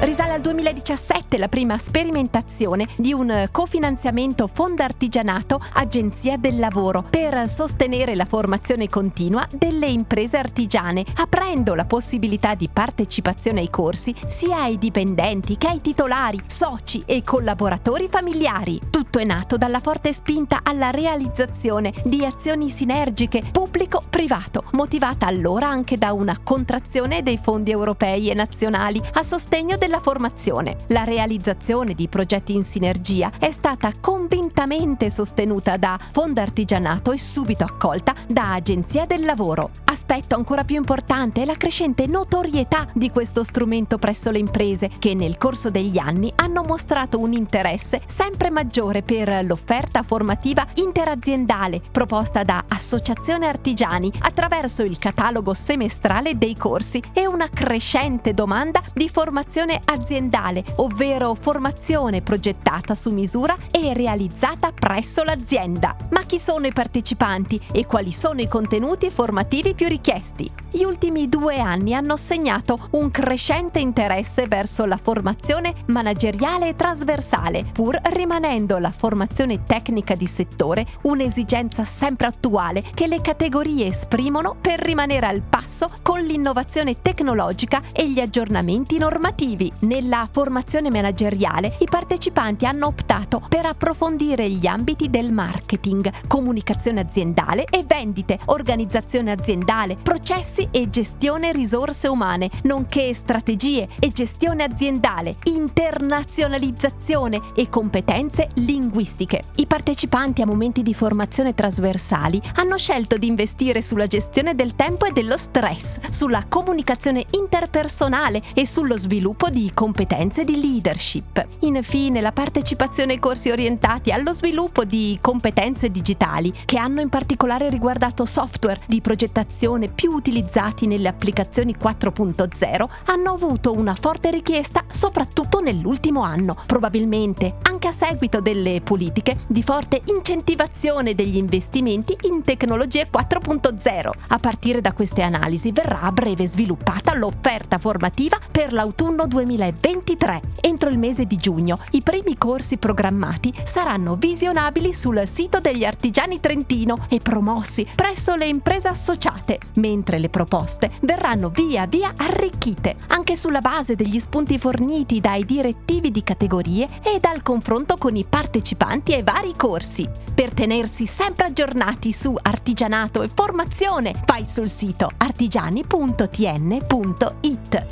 Risale al 2017 la prima sperimentazione di un cofinanziamento Fondartigianato Agenzia del Lavoro per sostenere la formazione continua delle imprese artigiane, aprendo la possibilità di partecipazione ai corsi sia ai dipendenti che ai titolari, soci e collaboratori familiari. Tutto è nato dalla forte spinta alla realizzazione di azioni sinergiche pubblico-privato, motivata allora anche da una contrazione dei fondi europei e nazionali a sostegno della formazione. La realizzazione di progetti in sinergia è stata convintamente sostenuta da Fondartigianato e subito accolta da Agenzia del Lavoro. Aspetto ancora più importante è la crescente notorietà di questo strumento presso le imprese che nel corso degli anni hanno mostrato un interesse sempre maggiore per l'offerta formativa interaziendale proposta da Associazione Artigiani attraverso il catalogo semestrale dei corsi e una crescente domanda di formazione aziendale, ovvero formazione progettata su misura e realizzata presso l'azienda. Ma chi sono i partecipanti e quali sono i contenuti formativi più richiesti? Gli ultimi due anni hanno segnato un crescente interesse verso la formazione manageriale e trasversale, pur rimanendo la formazione tecnica di settore un'esigenza sempre attuale che le categorie esprimono per rimanere al passo con l'innovazione tecnologica e gli aggiornamenti normativi quindi nella formazione manageriale i partecipanti hanno optato per approfondire gli ambiti del marketing, comunicazione aziendale e vendite, organizzazione aziendale, processi e gestione risorse umane, nonché strategie e gestione aziendale, internazionalizzazione e competenze linguistiche. I partecipanti a momenti di formazione trasversali hanno scelto di investire sulla gestione del tempo e dello stress, sulla comunicazione interpersonale e sullo sviluppo di competenze di leadership. Infine, la partecipazione ai corsi orientati allo sviluppo di competenze digitali, che hanno in particolare riguardato software di progettazione più utilizzati nelle applicazioni 4.0, hanno avuto una forte richiesta soprattutto nell'ultimo anno, probabilmente anche a seguito delle politiche di forte incentivazione degli investimenti in tecnologie 4.0. A partire da queste analisi verrà a breve sviluppata l'offerta formativa per l'autunno 2020 2023. Entro il mese di giugno i primi corsi programmati saranno visionabili sul sito degli artigiani Trentino e promossi presso le imprese associate, mentre le proposte verranno via via arricchite, anche sulla base degli spunti forniti dai direttivi di categorie e dal confronto con i partecipanti ai vari corsi. Per tenersi sempre aggiornati su artigianato e formazione, vai sul sito artigiani.tn.it.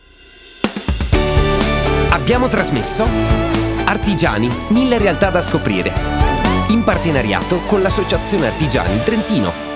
Abbiamo trasmesso Artigiani, mille realtà da scoprire. In partenariato con l'Associazione Artigiani Trentino.